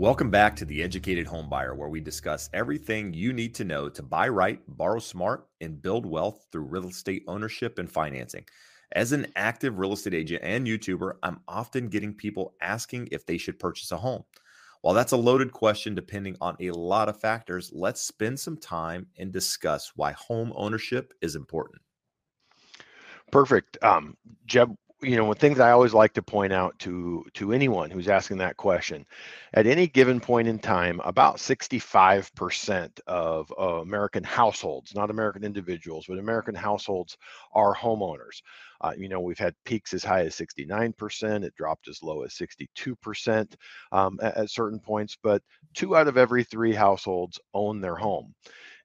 Welcome back to the Educated Homebuyer, where we discuss everything you need to know to buy right, borrow smart, and build wealth through real estate ownership and financing. As an active real estate agent and YouTuber, I'm often getting people asking if they should purchase a home. While that's a loaded question depending on a lot of factors, let's spend some time and discuss why home ownership is important. Perfect. Um, Jeb, you know, one things I always like to point out to to anyone who's asking that question, at any given point in time, about 65% of uh, American households, not American individuals, but American households are homeowners. Uh, you know, we've had peaks as high as 69%. It dropped as low as 62% um, at, at certain points, but two out of every three households own their home.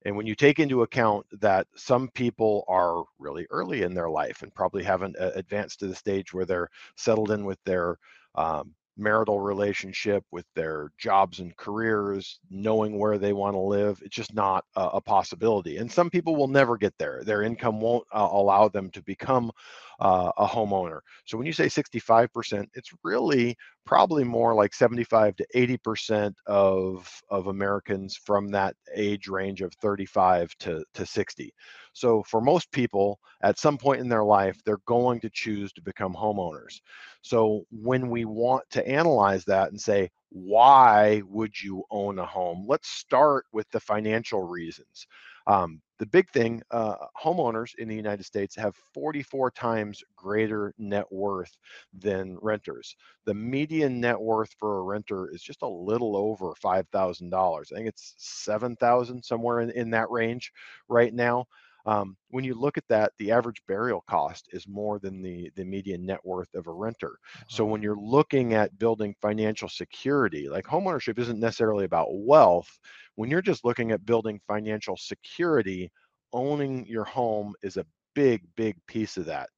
And when you take into account that some people are really early in their life and probably haven't advanced to the stage where they're settled in with their um, marital relationship, with their jobs and careers, knowing where they want to live, it's just not a, a, possibility. And some people will never get there. Their income won't uh, allow them to become uh, a homeowner. So when you say 65%, it's really probably more like 75 to 80% of, of Americans from that age range of 35 to, to 60. So for most people, at some point in their life, they're going to choose to become homeowners. So when we want to analyze that and say, why would you own a home? Let's start with the financial reasons. Um, the big thing uh, homeowners in the United States have 44 times greater net worth than renters. The median net worth for a renter is just a little over $5,000. I think it's 7,000 somewhere in, in that range right now. Um, when you look at that, the average burial cost is more than the, the median net worth of a renter. So when you're looking at building financial security, like homeownership isn't necessarily about wealth, when you're just looking at building financial security, owning your home is a big, big piece of that.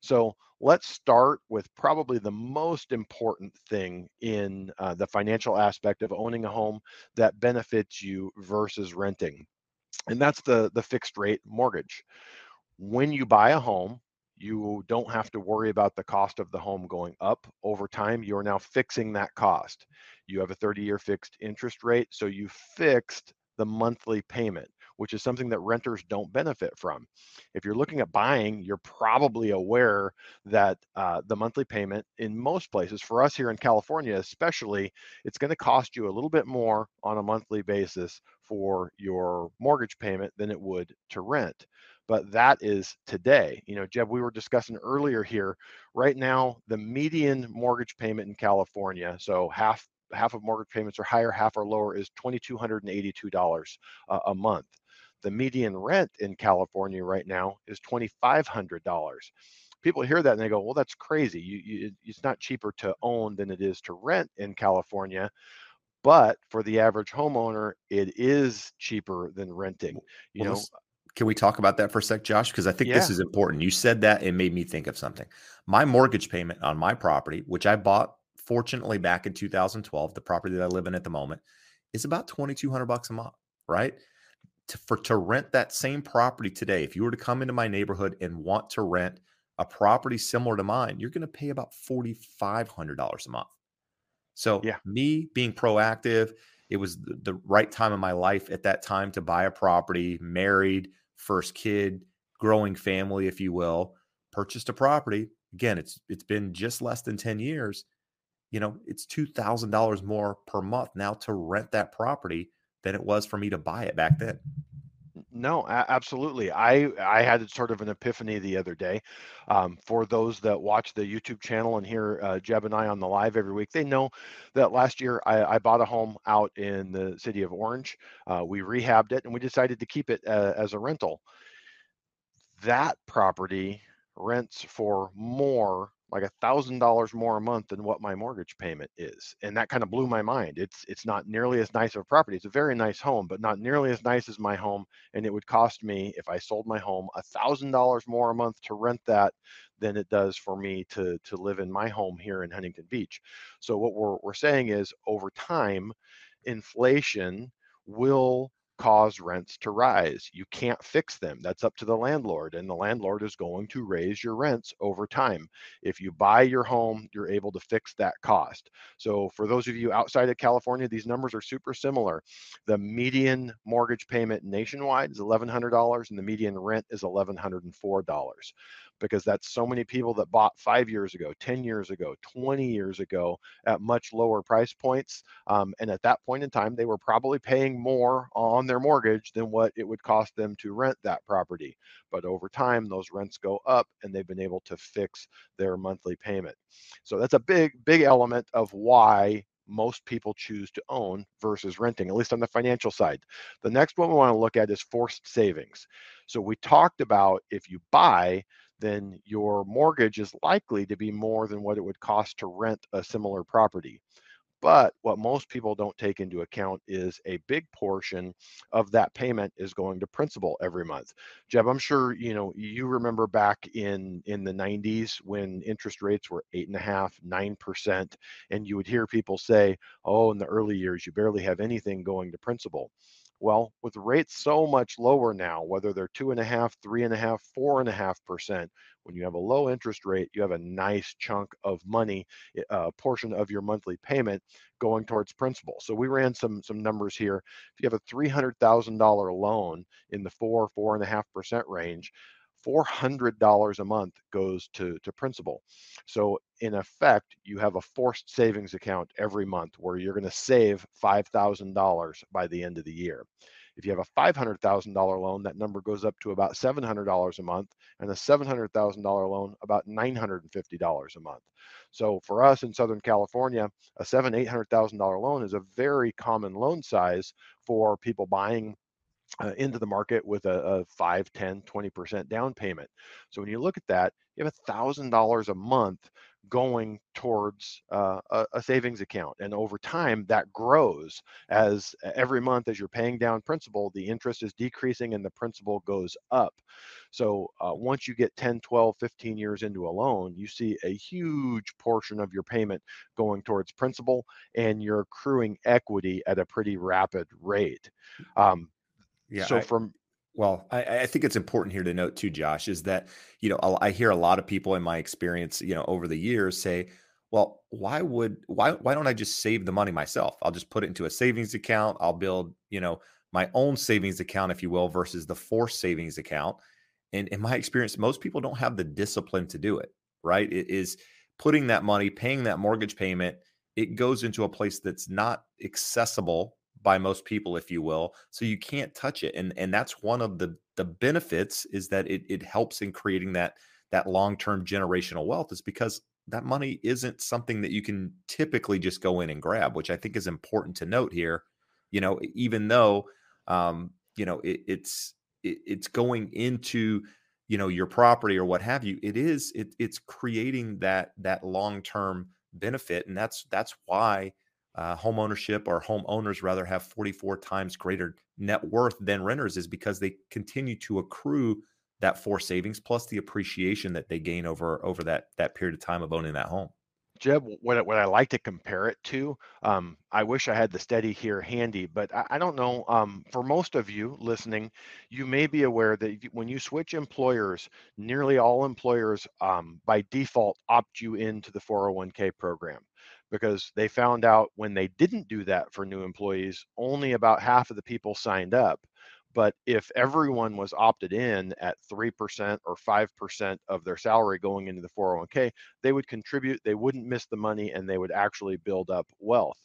So let's start with probably the most important thing in uh, the financial aspect of owning a home that benefits you versus renting. And that's the, the fixed rate mortgage. When you buy a home, you don't have to worry about the cost of the home going up over time. You are now fixing that cost. You have a 30 year fixed interest rate, so you fixed the monthly payment, which is something that renters don't benefit from. If you're looking at buying, you're probably aware that uh, the monthly payment in most places, for us here in California especially, it's going to cost you a little bit more on a monthly basis for your mortgage payment than it would to rent but that is today. You know, Jeb, we were discussing earlier here. Right now, the median mortgage payment in California, so half half of mortgage payments are higher, half are lower, is twenty two hundred and eighty two dollars a month. The median rent in California right now is twenty five hundred dollars. People hear that and they go, "Well, that's crazy. You, you, it's not cheaper to own than it is to rent in California." But for the average homeowner, it is cheaper than renting. You well, know, can we talk about that for a sec, Josh? Because I think yeah. this is important. You said that it made me think of something. My mortgage payment on my property, which I bought fortunately back in 2012, the property that I live in at the moment, is about 2200 bucks a month, right? To, for to rent that same property today, if you were to come into my neighborhood and want to rent a property similar to mine, you're going to pay about $4500 a month. So, yeah. me being proactive, it was the, the right time in my life at that time to buy a property, married, first kid, growing family, if you will, purchased a property. Again, it's it's been just less than 10 years. You know, it's $2,000 more per month now to rent that property than it was for me to buy it back then. No, absolutely. I I had sort of an epiphany the other day. Um, for those that watch the YouTube channel and hear uh, Jeb and I on the live every week, they know that last year I, I bought a home out in the city of Orange. Uh, we rehabbed it and we decided to keep it uh, as a rental. That property rents for more like a thousand dollars more a month than what my mortgage payment is and that kind of blew my mind. It's it's not nearly as nice of a property. It's a very nice home but not nearly as nice as my home and it would cost me if i sold my home a thousand dollars more a month to rent that than it does for me to to live in my home here in huntington beach. So what we're, we're saying is over time inflation will cause rents to rise. You can't fix them. That's up to the landlord, and the landlord is going to raise your rents over time. If you buy your home, you're able to fix that cost. So, for those of you outside of California, these numbers are super similar. The median mortgage payment nationwide is $1,100, and the median rent is $1,104 because that's so many people that bought five years ago, 10 years ago, 20 years ago at much lower price points. Um, and at that point in time, they were probably paying more on their mortgage than what it would cost them to rent that property. But over time, those rents go up and they've been able to fix their monthly payment. So that's a big, big element of why most people choose to own versus renting, at least on the financial side. The next one we want to look at is forced savings. So we talked about if you buy, then your mortgage is likely to be more than what it would cost to rent a similar property. But what most people don't take into account is a big portion of that payment is going to principal every month. Jeb, I'm sure you know you remember back in in the 90s when interest rates were eight and a half, nine percent, and you would hear people say, "Oh, in the early years, you barely have anything going to principal." Well, with rates so much lower now, whether they're two and a half, three and a half, four and a half percent, when you have a low interest rate, you have a nice chunk of money, eh, a portion of your monthly payment going towards principal. So we ran some some numbers here. If you have a three hundred thousand dollar loan in the four four and a half percent range, $400 a month goes to, to principal. So in effect, you have a forced savings account every month where you're going to save $5,000 by the end of the year. If you have a $500,000 loan, that number goes up to about $700 a month, and a $700,000 loan about $950 a month. So for us in Southern California, a seven, eight hundred thousand dollar loan is a very common loan size for people buying uh, into the market with a, a 5 10 20% down payment. So when you look at that you have thousand dollars a month going towards uh, a, a, savings account and over time that grows as every month as you're paying down principal the interest is decreasing and the principal goes up. So uh, once you get 10 12 15 years into a loan you see a huge portion of your payment going towards principal and you're accruing equity at a pretty rapid rate. Um, yeah. So I, from well, I, I, think it's important here to note too, Josh, is that you know I hear a lot of people in my experience, you know, over the years say, "Well, why would why why don't I just save the money myself? I'll just put it into a savings account. I'll build, you know, my own savings account, if you will, versus the forced savings account." And in my experience, most people don't have the discipline to do it. Right? It is putting that money, paying that mortgage payment. It goes into a place that's not accessible by most people, if you will. So you can't touch it. And and that's one of the the benefits is that it it helps in creating that that long-term generational wealth is because that money isn't something that you can typically just go in and grab, which I think is important to note here. You know, even though um, you know, it, it's it, it's going into you know your property or what have you it is it, it's creating that that long-term benefit and that's that's why uh, home ownership or homeowners rather have 44 times greater net worth than renters is because they continue to accrue that forced savings plus the appreciation that they gain over over that that period of time of owning that home. Jeb, what, what I like to compare it to, um, I wish I had the study here handy, but I, I don't know. Um, for most of you listening, you may be aware that when you switch employers, nearly all employers um, by default opt you into the 401k program because they found out when they didn't do that for new employees, only about half of the people signed up. But if everyone was opted in at 3% or 5% of their salary going into the 401k, they would contribute, they wouldn't miss the money, and they would actually build up wealth.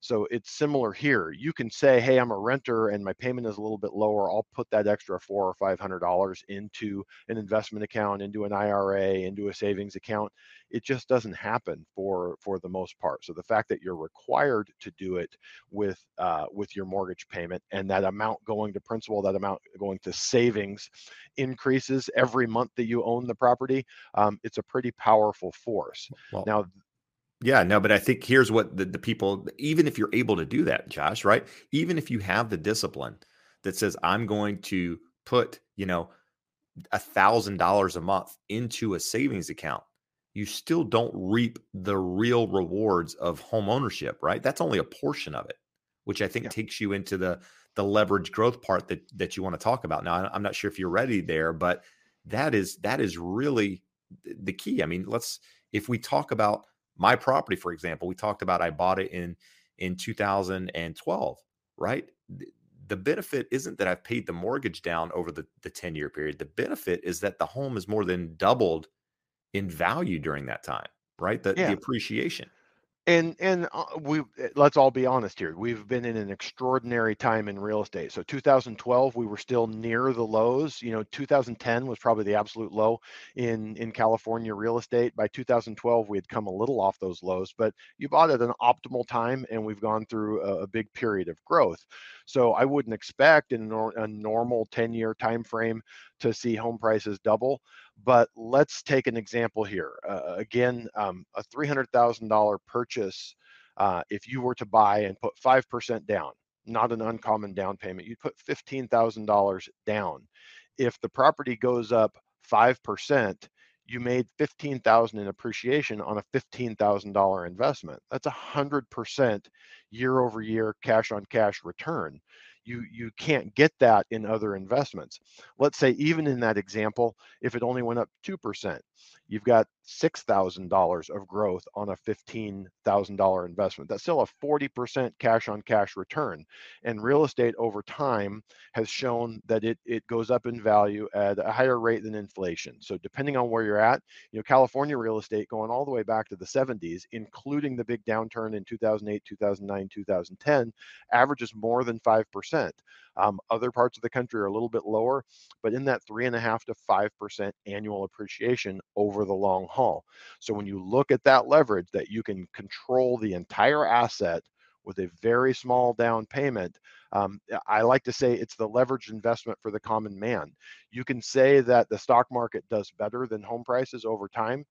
So it's similar here. You can say, "Hey, I'm a renter and my payment is a little bit lower. I'll put that extra four or five hundred dollars into an investment account, into an IRA, into a savings account." It just doesn't happen for for the most part. So the fact that you're required to do it with uh, with your mortgage payment and that amount going to principal, that amount going to savings, increases every month that you own the property. Um, it's a pretty powerful force. Well, now yeah, no, but I think here's what the, the people, even if you're able to do that, Josh, right? Even if you have the discipline that says, I'm going to put, you know, a thousand dollars a month into a savings account, you still don't reap the real rewards of home ownership, right? That's only a portion of it, which I think yeah. takes you into the the leverage growth part that that you want to talk about. Now, I'm not sure if you're ready there, but that is that is really the key. I mean, let's if we talk about my property, for example, we talked about I bought it in in 2012, right? The benefit isn't that I've paid the mortgage down over the, the 10 year period. The benefit is that the home is more than doubled in value during that time, right? The, yeah. the appreciation and and uh, we eh, let's all be honest here we've been in an extraordinary time in real estate. So 2012 we were still near the lows you know 2010 was probably the absolute low in in california real estate. By 2012 we had come a little off those lows but you bought at an optimal time and we've gone through a, a big period of growth. So i wouldn't expect in a normal 10 year time frame to see home prices double but let's take an example here. Uh, again, um, a $300,000 purchase, uh, if you were to buy and put 5% down, not an uncommon down payment, you'd put $15,000 down. If the property goes up 5%, you made 15,000 in appreciation on a $15,000 investment. That's 100% year over year cash on cash return you you can't get that in other investments. Let's say even in that example if it only went up 2% you've got $6,000 of growth on a $15,000 investment. That's still a 40% cash on cash return. And real estate over time has shown that it, it goes up in value at a higher rate than inflation. So depending on where you're at, you know, California real estate going all the way back to the 70s, including the big downturn in 2008, 2009, 2010, averages more than 5%. Um, other parts of the country are a little bit lower, but in that three and a half to five percent annual appreciation over the long haul. So when you look at that leverage, that you can control the entire asset with a very small down payment. Um, I like to say it's the leveraged investment for the common man. You can say that the stock market does better than home prices over time.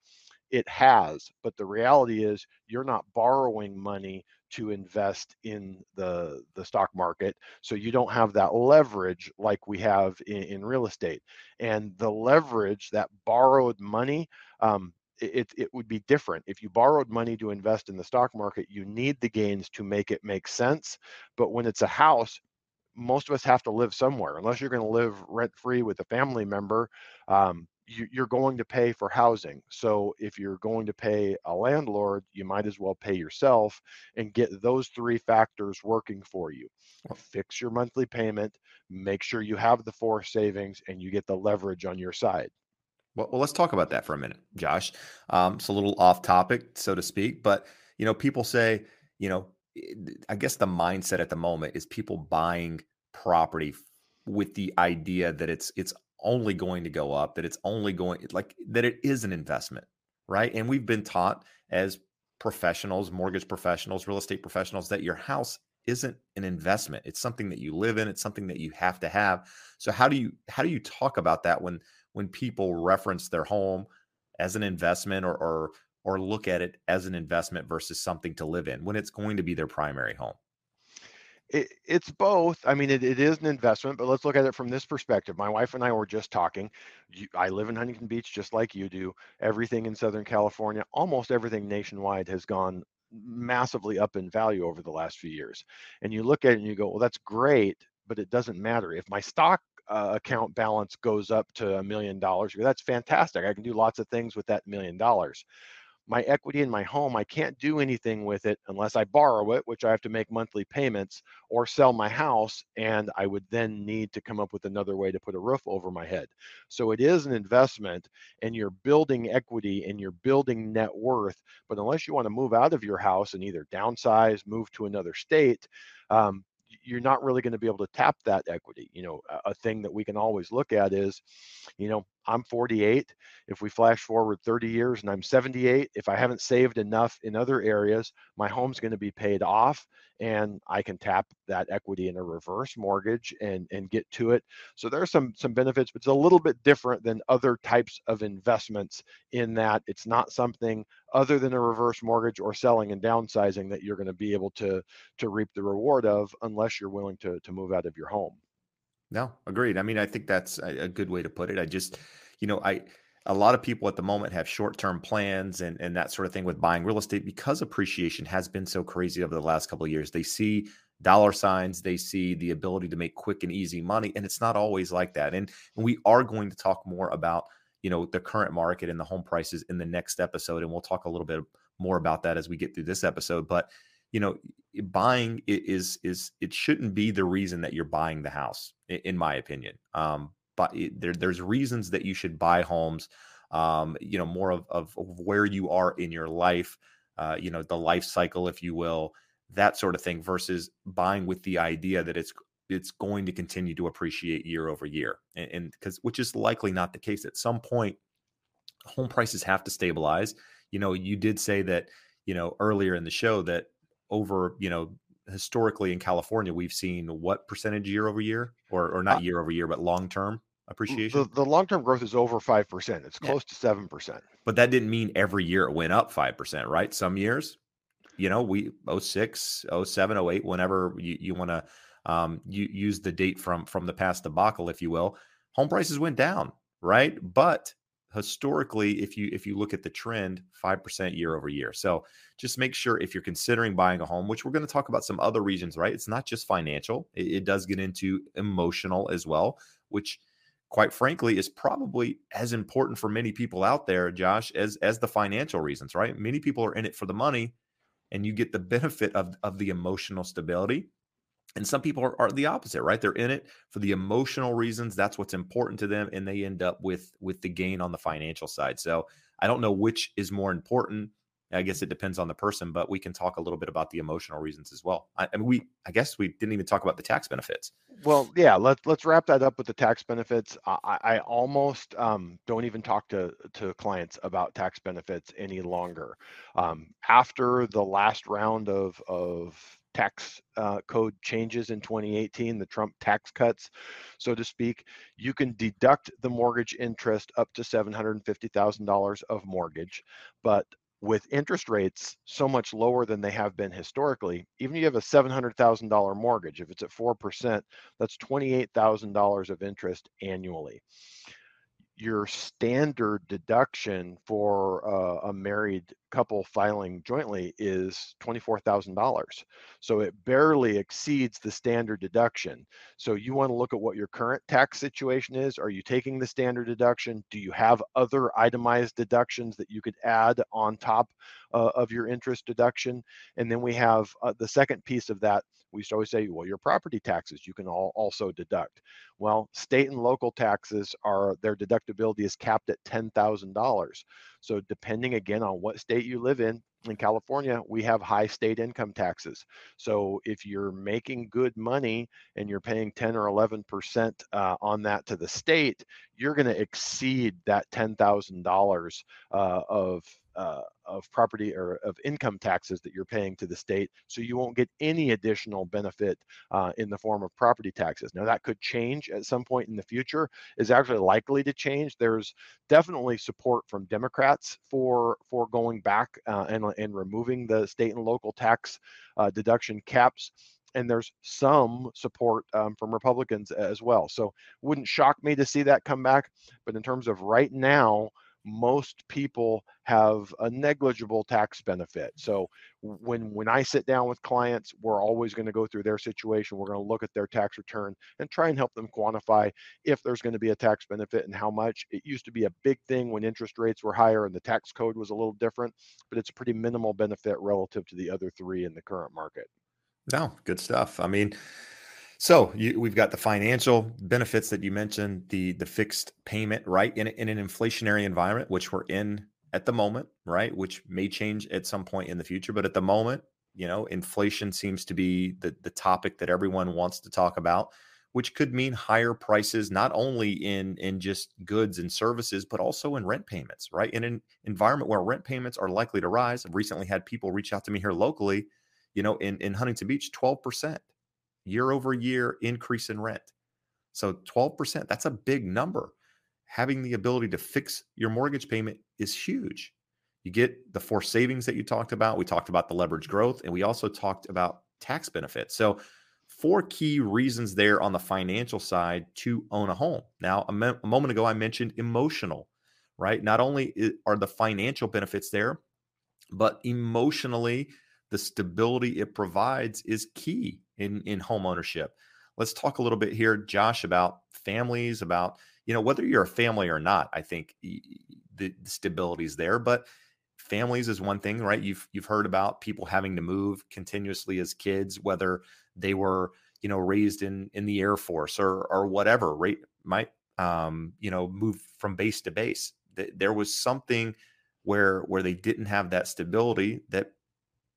It has, but the reality is you're not borrowing money to invest in the the stock market so you don't have that leverage like we have in, in real estate. And the leverage that borrowed money um, it, it would be different. If you borrowed money to invest in the stock market you need the gains to make it make sense but when it's a house most of us have to live somewhere. Unless you're going to live rent free with a family member um, you, are going to pay for housing. So if you're going to pay a landlord, you might as well pay yourself and get those three factors working for you. Fix your monthly payment, make sure you have the four savings, and you get the leverage on your side. Well, well let's talk about that for a minute, Josh. Um, it's a little off topic, so to speak, but you know, people say, you know, I guess the mindset at the moment is people buying property with the idea that it's it's only going to go up, that it's only going like that it is an investment, right? And we've been taught as professionals, mortgage professionals, real estate professionals that your house isn't an investment. It's something that you live in, it's something that you have to have. So how do you how do you talk about that when when people reference their home as an investment or or or look at it as an investment versus something to live in when it's going to be their primary home? It, it's both. I mean, it, it is an investment, but let's look at it from this perspective. My wife and I were just talking. You, I live in Huntington Beach just like you do. Everything in Southern California, almost everything nationwide has gone massively up in value over the last few years. And you look at it and you go, well, that's great, but it doesn't matter. If my stock uh, account balance goes up to a million dollars, that's fantastic. I can do lots of things with that million dollars. My equity in my home, I can't do anything with it unless I borrow it, which I have to make monthly payments, or sell my house, and I would then need to come up with another way to put a roof over my head. So it is an investment, and you're building equity and you're building net worth. But unless you want to move out of your house and either downsize, move to another state, um, you're not really going to be able to tap that equity. You know, a, a thing that we can always look at is, you know, I'm 48. If we flash forward 30 years and I'm 78, if I haven't saved enough in other areas, my home's going to be paid off and I can tap that equity in a reverse mortgage and and get to it. So there's some some benefits, but it's a little bit different than other types of investments in that it's not something other than a reverse mortgage or selling and downsizing that you're going to be able to to reap the reward of unless you're willing to to move out of your home. No, agreed. I mean, I think that's a, a good way to put it. I just, you know, I a lot of people at the moment have short-term plans and and that sort of thing with buying real estate because appreciation has been so crazy over the last couple of years. They see dollar signs, they see the ability to make quick and easy money, and it's not always like that. And, and we are going to talk more about you know the current market and the home prices in the next episode, and we'll talk a little bit more about that as we get through this episode. But you know, buying is is it shouldn't be the reason that you're buying the house, in my opinion. Um, but there, there's reasons that you should buy homes. Um, you know, more of, of where you are in your life, uh, you know, the life cycle, if you will, that sort of thing, versus buying with the idea that it's it's going to continue to appreciate year over year, and because which is likely not the case. At some point, home prices have to stabilize. You know, you did say that you know earlier in the show that over you know historically in California, we've seen what percentage year over year, or or not uh, year over year, but long term appreciation? The, the long term growth is over five percent. It's close yeah. to seven percent. But that didn't mean every year it went up five percent, right? Some years, you know, we 06, 07, 08, whenever you, you want to um, you use the date from from the past debacle, if you will, home prices went down, right? But historically if you if you look at the trend 5% year over year. So just make sure if you're considering buying a home which we're going to talk about some other reasons right? It's not just financial it, it, does get into emotional as well which quite frankly is probably as important for many people out there josh as as the financial reasons right? Many people are in it for the money and you get the benefit of of the emotional stability and some people are, are, the opposite, right? They're in it for the emotional reasons. That's what's important to them, and they end up with with the gain on the financial side. So I don't know which is more important. I guess it depends on the person, but we can talk a little bit about the emotional reasons as well. I, I mean, we I guess we didn't even talk about the tax benefits. Well, yeah, let's let's wrap that up with the tax benefits. I, I almost um, don't even talk to to clients about tax benefits any longer. Um, after the last round of of tax uh, code changes in 2018, the Trump tax cuts, so to speak, you can deduct the mortgage interest up to $750,000 of mortgage. But with interest rates so much lower than they have been historically, even if you have a $700,000 mortgage, if it's at 4%, that's $28,000 of interest annually your standard deduction for uh, a married couple filing jointly is $24,000. So it barely exceeds the standard deduction. So you want to look at what your current tax situation is. Are you taking the standard deduction? Do you have other itemized deductions that you could add on top uh, of your interest deduction? And then we have uh, the second piece of that we used to always say, well, your property taxes you can all also deduct. Well, state and local taxes are their deductibility is capped at ten thousand dollars. So depending again on what state you live in, in California, we have high state income taxes. So if you're making good money and you're paying 10 or 11% uh, on that to the state, you're going to exceed that $10,000 uh, of uh, of property or of income taxes that you're paying to the state. So you won't get any additional benefit uh, in the form of property taxes. Now that could change at some point in the future. Is actually likely to change. There's definitely support from Democrats for for going back uh, and and removing the state and local tax uh, deduction caps and there's some support um, from Republicans as well. So wouldn't shock me to see that come back. But in terms of right now, most people have a negligible tax benefit. So when when I sit down with clients, we're always going to go through their situation. We're going to look at their tax return and try and help them quantify if there's going to be a tax benefit and how much. It used to be a big thing when interest rates were higher and the tax code was a little different, but it's a pretty minimal benefit relative to the other three in the current market. No, good stuff. I mean, so you, we've got the financial benefits that you mentioned, the the fixed payment, right? In, in an inflationary environment, which we're in at the moment, right? Which may change at some point in the future, but at the moment, you know, inflation seems to be the the topic that everyone wants to talk about, which could mean higher prices not only in in just goods and services, but also in rent payments, right? In an environment where rent payments are likely to rise. I've recently had people reach out to me here locally, you know, in in Huntington Beach, twelve percent year over year increase in rent. So 12%, that's a big number. Having the ability to fix your mortgage payment is huge. You get the forced savings that you talked about. We talked about the leverage growth, and we also talked about tax benefits. So, four key reasons there on the financial side to own a home. Now, a, me- a moment ago, I mentioned emotional, right? Not only eh, are the financial benefits there, but emotionally, the stability it provides is key in in home ownership. Let's talk a little bit here, Josh, about families, about you know whether you're a family or not. I think the, stability is there, but families is one thing, right? You've you've heard about people having to move continuously as kids, whether they were you know raised in in the Air Force or or whatever, right? Might um, you know move from base to base. There was something where where they didn't have that stability that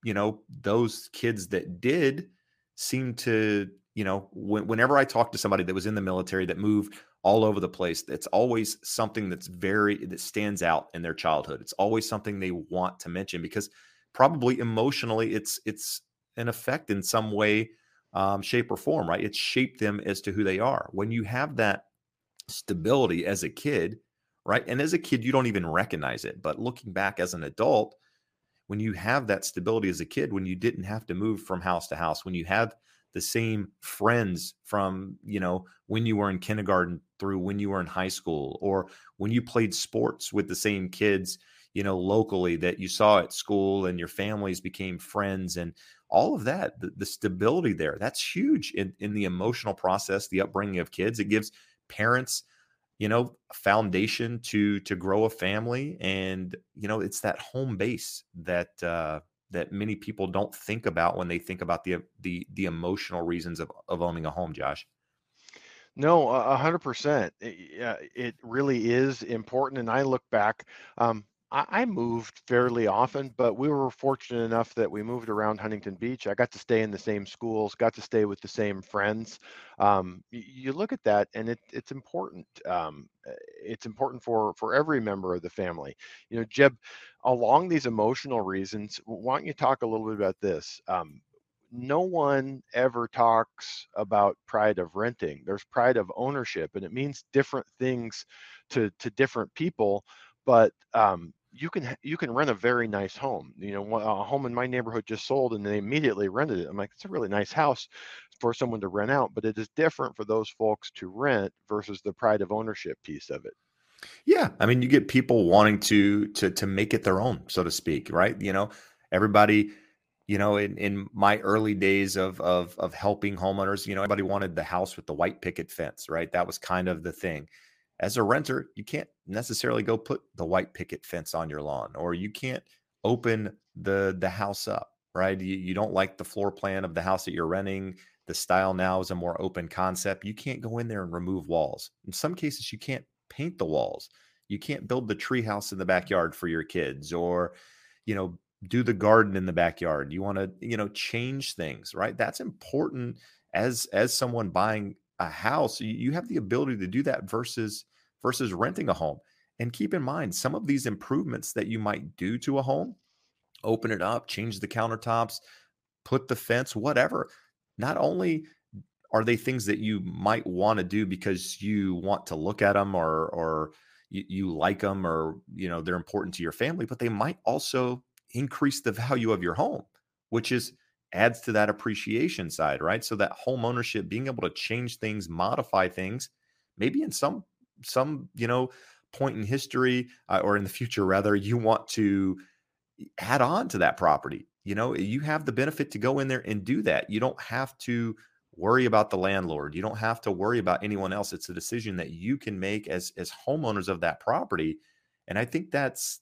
you know those kids that did seem to, you know, when, whenever I talk to somebody that was in the military that moved all over the place, it's always something that's very, that stands out in their childhood. It's always something they want to mention because probably emotionally it's, it's an effect in some way, um, shape or form, right? It's shaped them as to who they are. When you have that stability as a kid, right? And as a kid, you don't even recognize it. But looking back as an adult, when you have that stability as a kid, when you didn't have to move from house to house, when you have the same friends from, you know, when you were in kindergarten through when you were in high school, or when you played sports with the same kids, you know, locally that you saw at school and your families became friends and all of that, the, the stability there, that's huge in, in the emotional process, the upbringing of kids. It gives parents you know foundation to to grow a family and you know it's that home base that uh that many people don't think about when they think about the the the emotional reasons of of owning a home josh. No a hundred percent. It really is important and i look back um I, moved fairly often, but we were fortunate enough that we moved around Huntington Beach. I got to stay in the same schools, got to stay with the same friends. Um, you, you, look at that, and it, it's important. Um, eh, it's important for for every member of the family. You know, Jeb, along these emotional reasons, why don't you talk a little bit about this? Um, no one ever talks about pride of renting. There's pride of ownership, and it means different things to to different people. But um, you can you can rent a very nice home. You know, a home in my neighborhood just sold, and they immediately rented it. I'm like, it's a really nice house for someone to rent out, but it is different for those folks to rent versus the pride of ownership piece of it. Yeah, I mean, you get people wanting to to to make it their own, so to speak, right? You know, everybody you know in, in my early days of, of of helping homeowners you know everybody wanted the house with the white picket fence right that was kind of the thing as a renter, you can't necessarily go put the white picket fence on your lawn, or you can't open the the house up, right? You, you don't like the floor plan of the house that you're renting. The style now is a more open concept. You can't go in there and remove walls. In some cases, you can't paint the walls. You can't build the tree house in the backyard for your kids, or you know, do the garden in the backyard. You want to, you know, change things, right? That's important as as someone buying a house, you have the ability to do that versus versus renting a home. And keep in mind, some of these improvements that you might do to a home, open it up, change the countertops, put the fence, whatever. Not only are they things that you might want to do because you want to look at them or or you, you like them or you know they're important to your family, but they might also increase the value of your home, which is adds to that appreciation side, right? So that home ownership, being able to change things, modify things, maybe in some some you know point in history uh, or in the future rather you want to add on to that property you know? You have the benefit to go in there and do that. You don't have to worry about the landlord. You don't have to worry about anyone else. It's a decision that you can make as as homeowners of that property and i think that's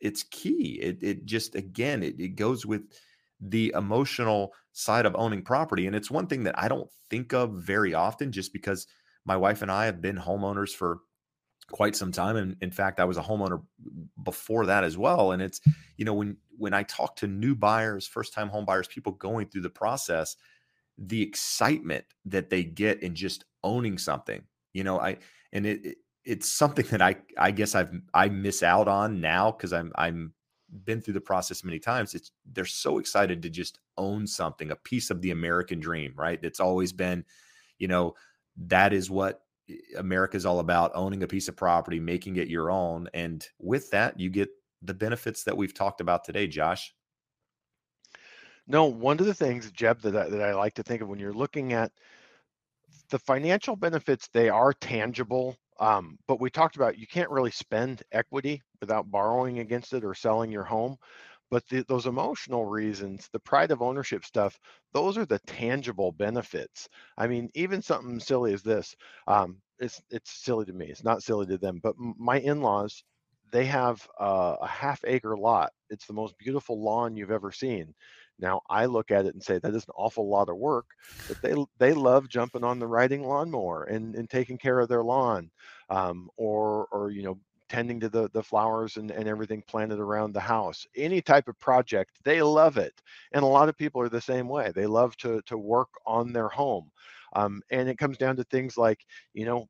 it's key. It, it just again it, it goes with the emotional side of owning property and it's one thing that i don't think of very often just because my wife and i have been homeowners for quite some time and in fact i was a homeowner before that as well and it's you know when when i talk to new buyers first time home buyers people going through the process the excitement that they get in just owning something you know i and it, it it's something that i i guess i've i miss out on now because i'm i'm been through the process many times it's they're so excited to just own something a piece of the american dream right it's always been you know that is what America is all about owning a piece of property, making it your own. And with that, you get the benefits that we've talked about today, Josh. No, one of the things, Jeb, that I, that I like to think of when you're looking at the financial benefits, they are tangible. Um, but we talked about you can't really spend equity without borrowing against it or selling your home. But the, those emotional reasons, the pride of ownership stuff, those are the tangible benefits. I mean, even something silly as this, um, it's it's silly to me. It's not silly to them. But my in-laws, they have a half acre lot. It's the most beautiful lawn you've ever seen. Now I look at it and say that is an awful lot of work, but they they love jumping on the riding lawnmower and, and taking care of their lawn, um, or or you know tending to the, the flowers and, and everything planted around the house. Any type of project, they love it. And a lot of people are the same way. They love to, to work on their home. Um, and it comes down to things like, you know,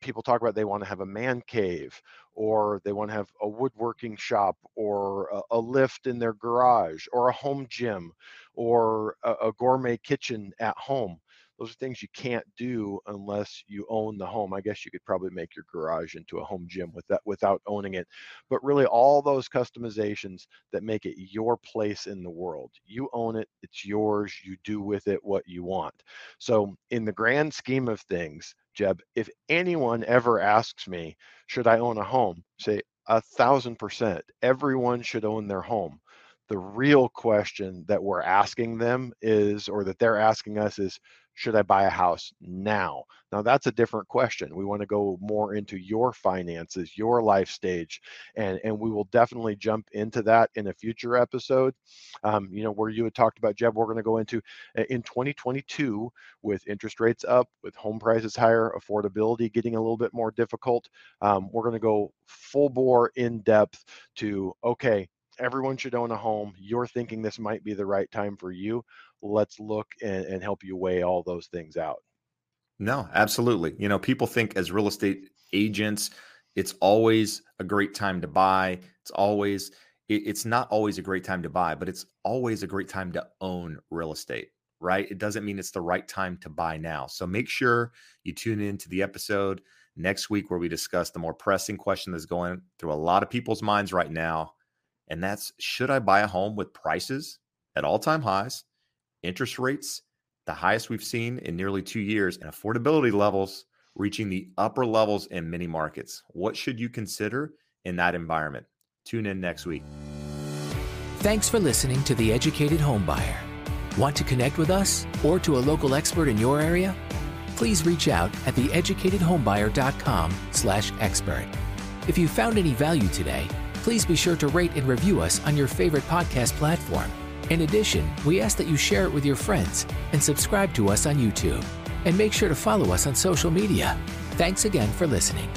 people talk about they want to have a man cave or they want to have a woodworking shop or a, a lift in their garage or a home gym or a, a gourmet kitchen at home those are things you can't do unless you own the home. I guess you could probably make your garage into a home gym with that without owning it. But really all those customizations that make it your place in the world. You own it, it's yours, you do with it what you want. So in the grand scheme of things, Jeb, if anyone ever asks me, should I own a home? Say a thousand percent. Everyone should own their home the real question that we're asking them is or that they're asking us is should I buy a house now? Now, that's a different question. We want to go more into your finances, your life stage, and, and we will definitely jump into that in a future episode. Um, you know, where you had talked about, Jeb, we're going to go into uh, in 2022 with interest rates up, with home prices higher, affordability getting a little bit more difficult. Um, we're going to go full bore in depth to, okay, everyone should own a home. You're thinking this might be the right time for you let's look and, and help you weigh all those things out. No, absolutely. You know, people think as real estate agents, it's always a great time to buy. It's always, it, it's not always a great time to buy, but it's always a great time to own real estate, right? It doesn't mean it's the right time to buy now. So make sure you tune in to the episode next week where we discuss the more pressing question that's going through a lot of people's minds right now. And that's should I buy a home with prices at all time highs? interest rates, the highest we've seen in nearly two years, and affordability levels reaching the upper levels in many markets. What should you consider in that environment? Tune in next week. Thanks for listening to The Educated Homebuyer. Want to connect with us or to a local expert in your area? Please reach out at theeducatedhomebuyer.com slash expert. If you found any value today, please be sure to rate and review us on your favorite podcast platform in addition, we ask that you share it with your friends and subscribe to us on YouTube. And make sure to follow us on social media. Thanks again for listening.